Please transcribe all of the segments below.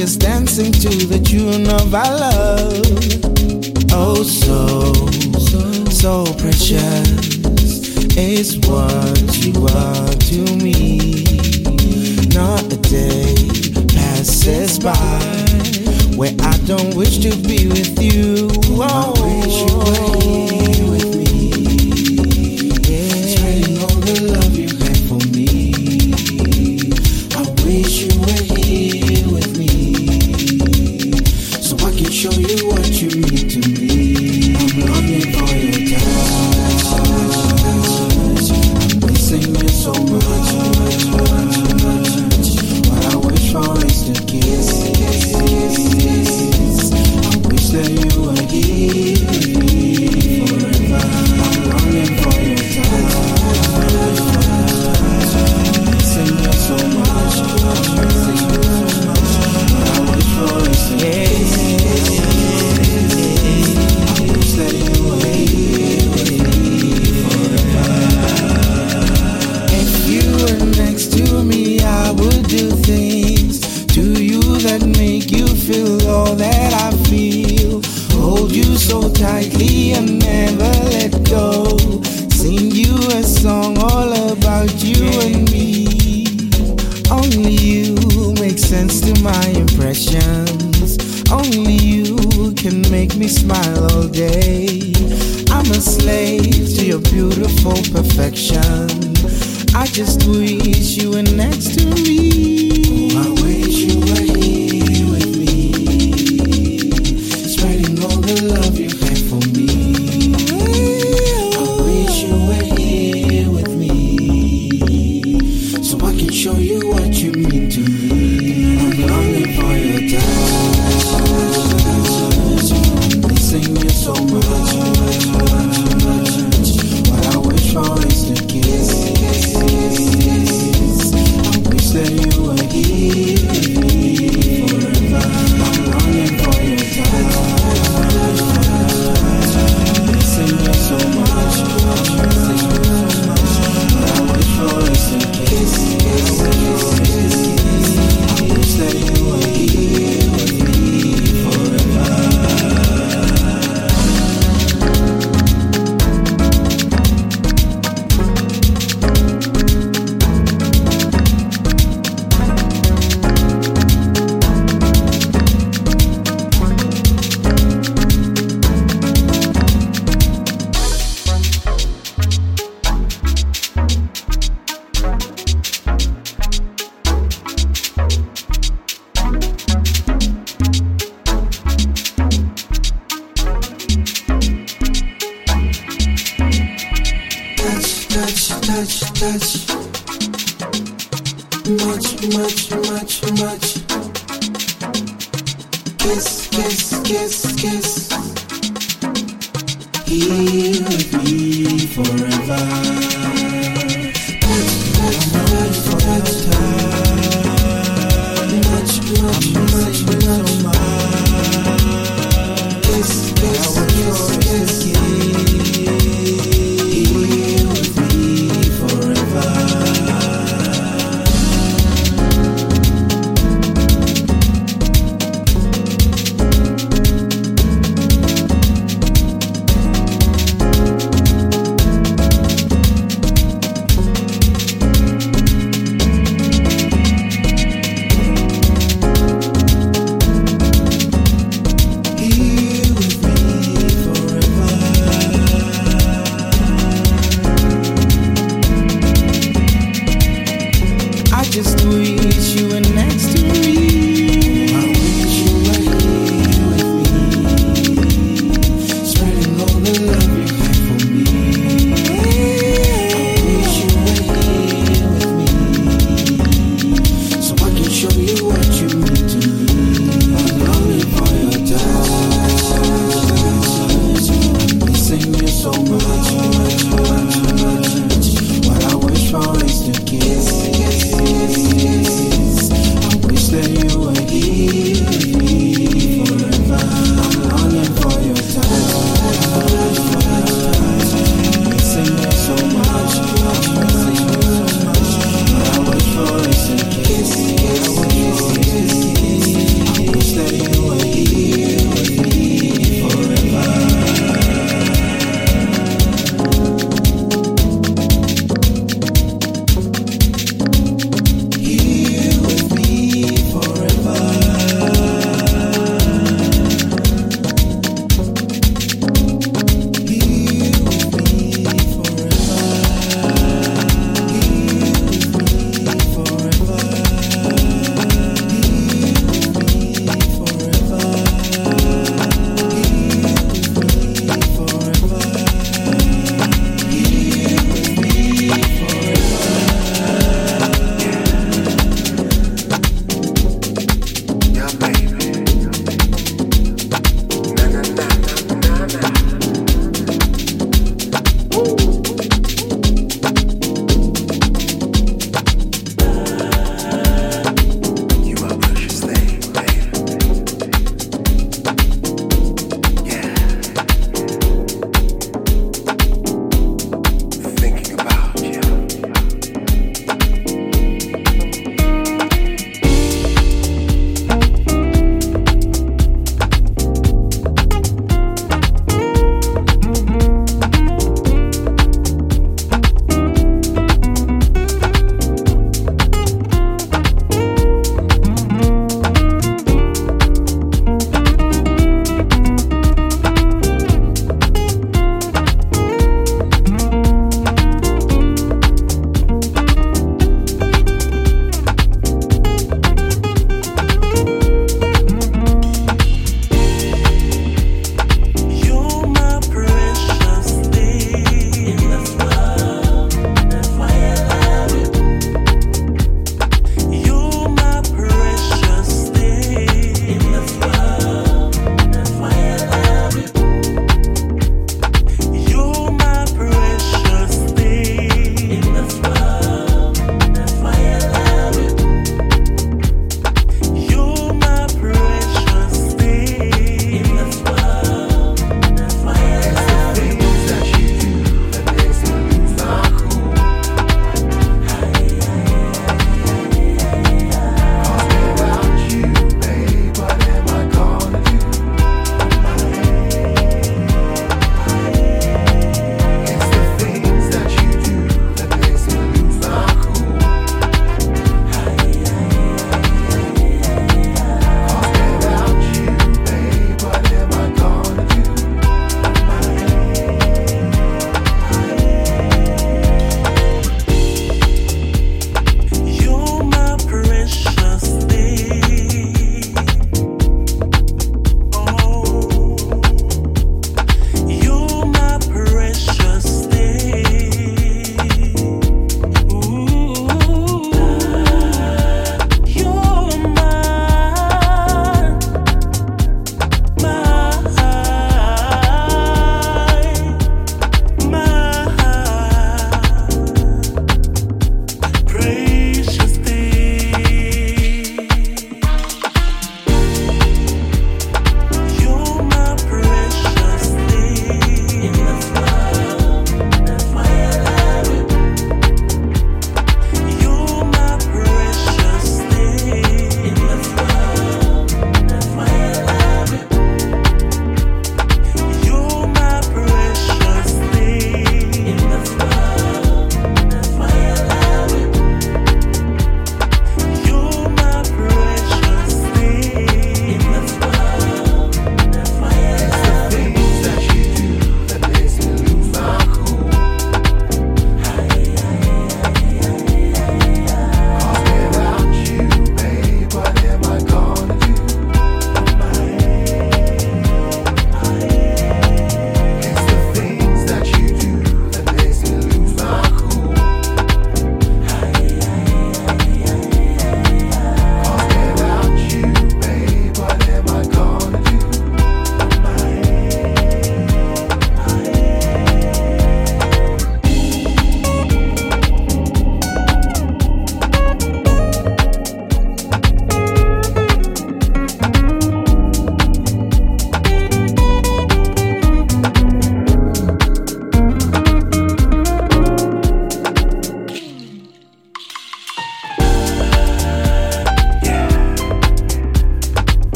is dancing to the tune of our love. show you what you mean to me. I'm longing for your touch. Missing you so much. What I wish kiss. I wish that you were here. tightly and never let go. Sing you a song all about you and me. Only you make sense to my impressions. Only you can make me smile all day. I'm a slave to your beautiful perfection. I just wish you were next to me.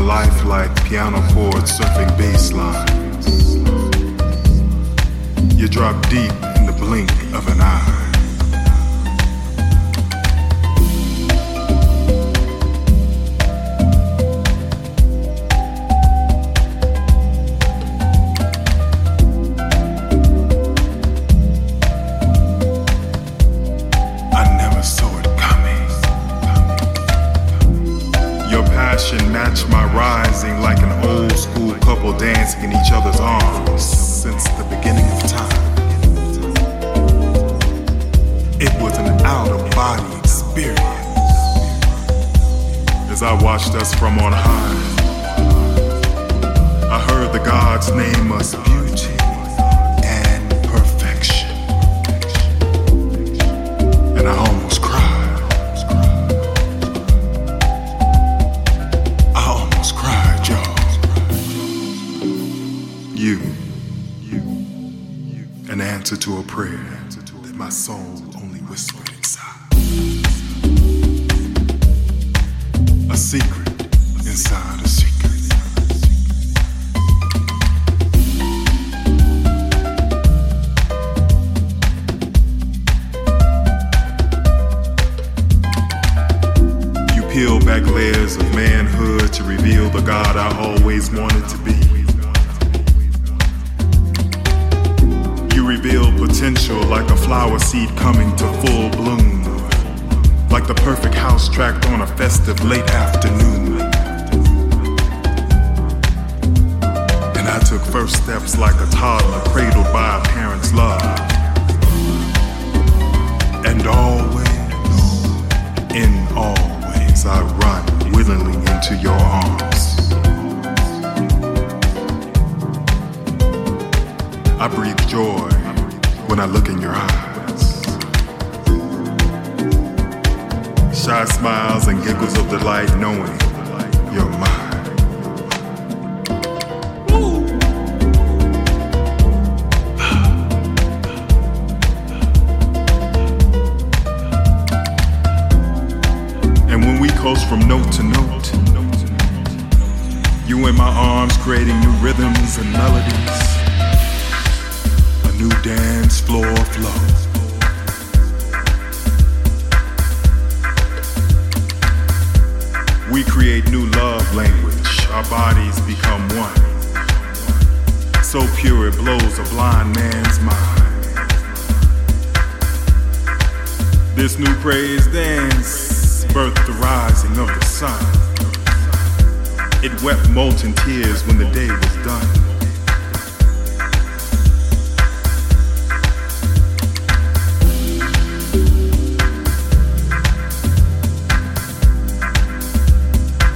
My life like piano chords surfing bass lines. You drop deep in the blink of an eye. steps like a toddler cradled by a parent's love. And always, in always, I run willingly into your arms. I breathe joy when I look in your eyes. Shy smiles and giggles of delight knowing you're mine. arms creating new rhythms and melodies. A new dance floor flow. We create new love language. Our bodies become one. So pure it blows a blind man's mind. This new praise dance birthed the rising of the sun. It wept molten tears when the day was done.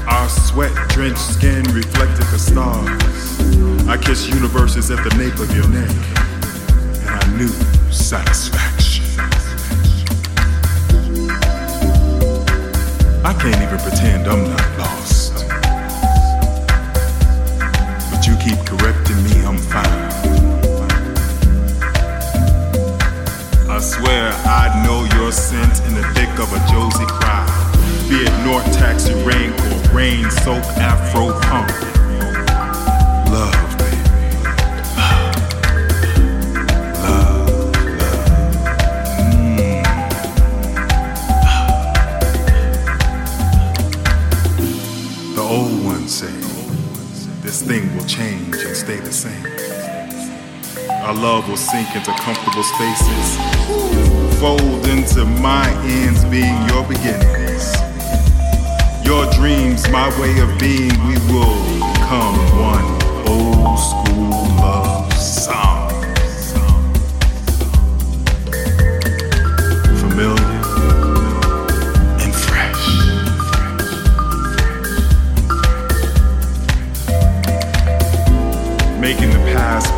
Our sweat drenched skin reflected the stars. I kissed universes at the nape of your neck, and I knew satisfaction. I can't even pretend I'm not lost. to me I'm fine. I swear I know your scent in the thick of a Josie cry. Be it North Taxi Rain or Rain Soap Afro Punk. Love. Mm. this thing will change stay the same. Our love will sink into comfortable spaces, fold into my ends being your beginnings. Your dreams, my way of being, we will become one old school love.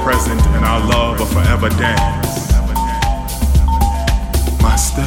present and our love will forever dance. My step.